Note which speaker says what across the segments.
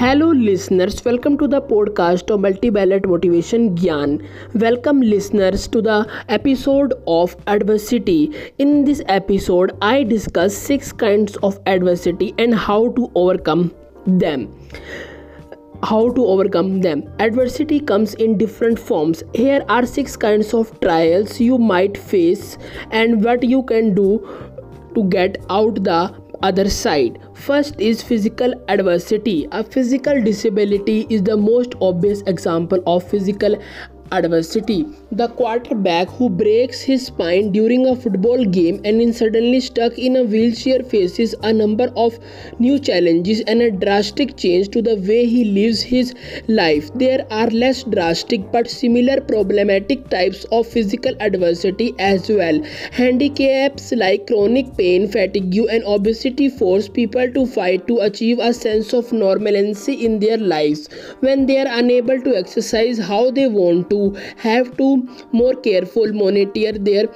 Speaker 1: Hello, listeners. Welcome to the podcast of Multi-Ballot Motivation Gyan. Welcome, listeners, to the episode of adversity. In this episode, I discuss six kinds of adversity and how to overcome them how to overcome them. Adversity comes in different forms. Here are six kinds of trials you might face and what you can do to get out the other side. First is physical adversity. A physical disability is the most obvious example of physical adversity. The quarterback who breaks his spine during a football game and is suddenly stuck in a wheelchair faces a number of new challenges and a drastic change to the way he lives his life. There are less drastic but similar problematic types of physical adversity as well. Handicaps like chronic pain, fatigue, and obesity force people to fight to achieve a sense of normalcy in their lives. When they are unable to exercise how they want to, have to more careful monitor their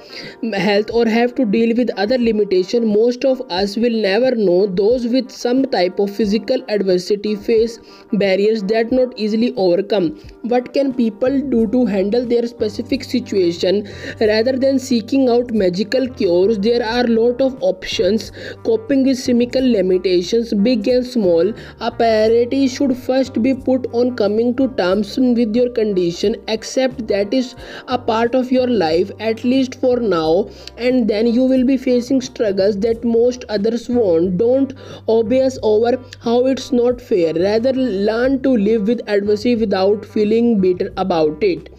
Speaker 1: health or have to deal with other limitation. Most of us will never know those with some type of physical adversity face barriers that not easily overcome. What can people do to handle their specific situation? Rather than seeking out magical cures there are lot of options. Coping with chemical limitations big and small a priority should first be put on coming to terms with your condition that is a part of your life at least for now and then you will be facing struggles that most others won't. Don't obsess over how it's not fair. Rather learn to live with adversity without feeling bitter about it.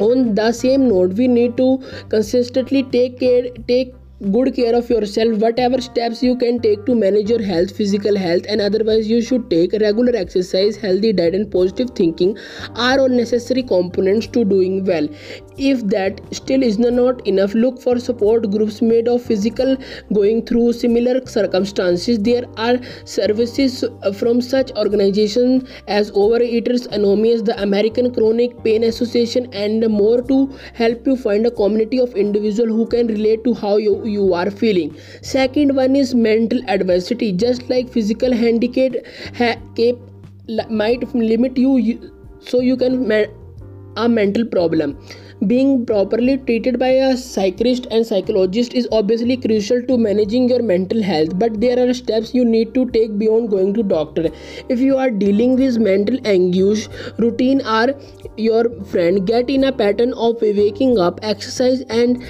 Speaker 1: On the same note we need to consistently take care take good care of yourself whatever steps you can take to manage your health physical health and otherwise you should take regular exercise healthy diet and positive thinking are all necessary components to doing well. If that still is not enough look for support groups made of physical going through similar circumstances. There are services from such organizations as overeaters anonymous the american chronic pain association and more to help you find a community of individuals who can relate to how you you are feeling. Second one is mental adversity. Just like physical handicap ha- might limit you so you can a mental problem. Being properly treated by a psychiatrist and psychologist is obviously crucial to managing your mental health but there are steps you need to take beyond going to doctor. If you are dealing with mental anguish routine are your friend. Get in a pattern of waking up exercise and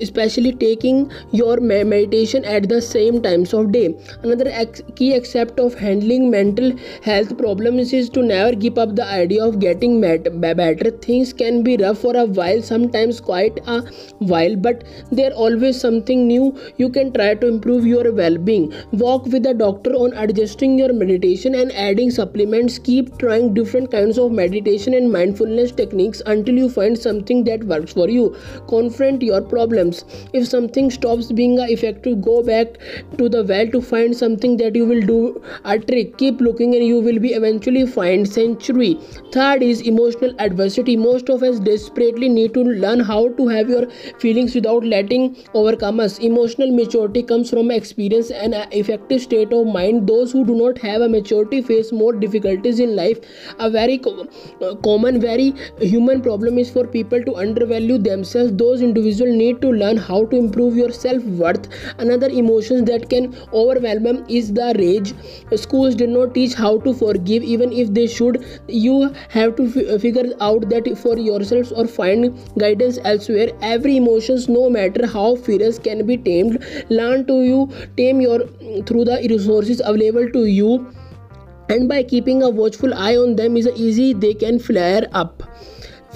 Speaker 1: especially taking your meditation at the same times of day. Another ex- key aspect of handling mental health problems is to never give up the idea of getting better. Things can be rough for a while sometimes quite a while but there always something new you can try to improve your well-being. Walk with a doctor on adjusting your meditation and adding supplements. Keep trying different kinds of meditation and mindfulness techniques until you find something that works for you. Confront your problems. If something stops being effective go back to the well to find something that you will do a trick. Keep looking and you will be eventually find century. Third is emotional adversity. Most of us desperately need to learn how to have your feelings without letting overcome us. Emotional maturity comes from experience and effective state of mind. Those who do not have a maturity face more difficulties in life. A very co- uh, common very human problem is for people to undervalue themselves. Those individuals need to learn how to improve your self-worth. Another emotions that can overwhelm is the rage. Schools do not teach how to forgive even if they should. You have to f- figure out that for yourselves or find guidance elsewhere. Every emotions no matter how fierce can be tamed. Learn to you tame your through the resources available to you. And by keeping a watchful eye on them is easy. They can flare up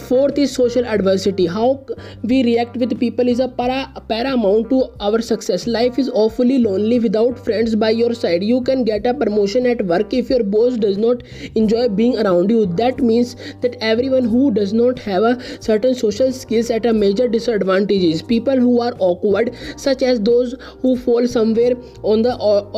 Speaker 1: fourth is social adversity. How we react with people is a para, paramount to our success. Life is awfully lonely without friends by your side. You can get a promotion at work if your boss does not enjoy being around you. That means that everyone who does not have a certain social skills at a major disadvantages people who are awkward such as those who fall somewhere on the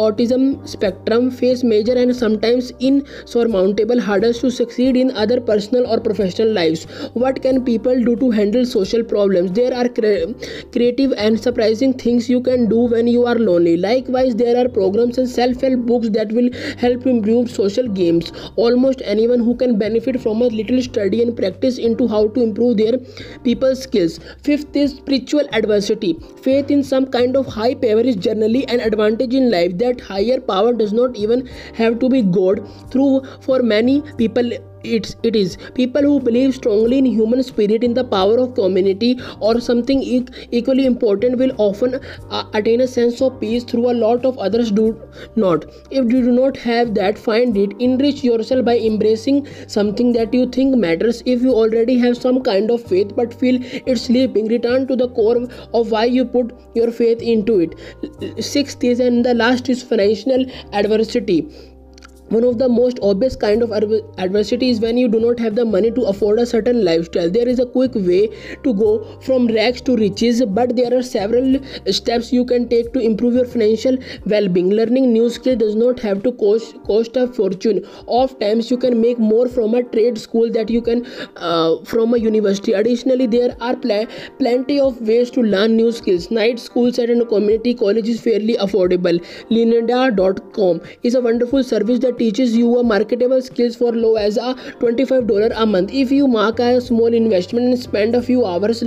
Speaker 1: autism spectrum face major and sometimes insurmountable hurdles to succeed in other personal or professional lives what can people do to handle social problems? There are cre- creative and surprising things you can do when you are lonely. Likewise there are programs and self-help books that will help improve social games. Almost anyone who can benefit from a little study and practice into how to improve their people skills. Fifth is spiritual adversity. Faith in some kind of high power is generally an advantage in life. That higher power does not even have to be god. Through for many people it's it is. People who believe strongly in human spirit in the power of community or something e- equally important will often uh, attain a sense of peace through a lot of others do not. If you do not have that find it. Enrich yourself by embracing something that you think matters. If you already have some kind of faith but feel it's sleeping return to the core of why you put your faith into it. Sixth is and the last is financial adversity one of the most obvious kind of adversity is when you do not have the money to afford a certain lifestyle. There is a quick way to go from rags to riches but there are several steps you can take to improve your financial well-being. Learning new skill does not have to cost cost a fortune. Oft times you can make more from a trade school that you can uh, from a university. Additionally there are pl- plenty of ways to learn new skills. Night schools and community college is fairly affordable. Lynda.com is a wonderful service that teaches you a marketable skills for low as a $25 a month. If you mark a small investment and spend a few hours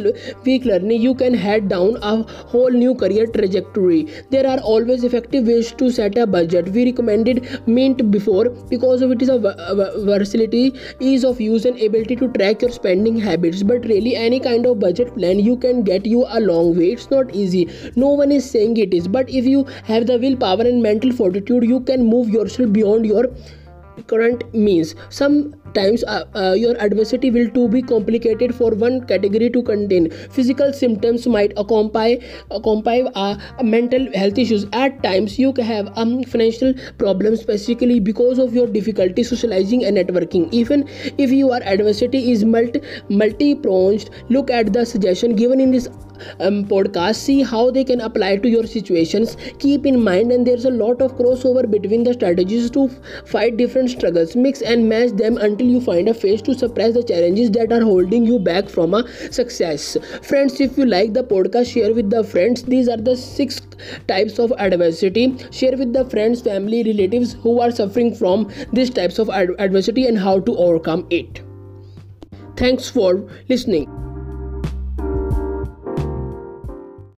Speaker 1: week learning you can head down a whole new career trajectory. There are always effective ways to set a budget. We recommended mint before. Because of it is a versatility ease of use and ability to track your spending habits. But really any kind of budget plan you can get you a long way. It's not easy. No one is saying it is. But if you have the willpower and mental fortitude you can move yourself beyond your current means. Sometimes uh, uh, your adversity will too be complicated for one category to contain. Physical symptoms might accompany accompany uh, mental health issues. At times you have um, financial problems specifically because of your difficulty socializing and networking. Even if your adversity is multi multi pronged look at the suggestion given in this um, podcast see how they can apply to your situations. Keep in mind and there's a lot of crossover between the strategies to fight different struggles. Mix and match them until you find a face to suppress the challenges that are holding you back from a success. Friends if you like the podcast share with the friends. These are the six types of adversity. Share with the friends family relatives who are suffering from these types of ad- adversity and how to overcome it. Thanks for listening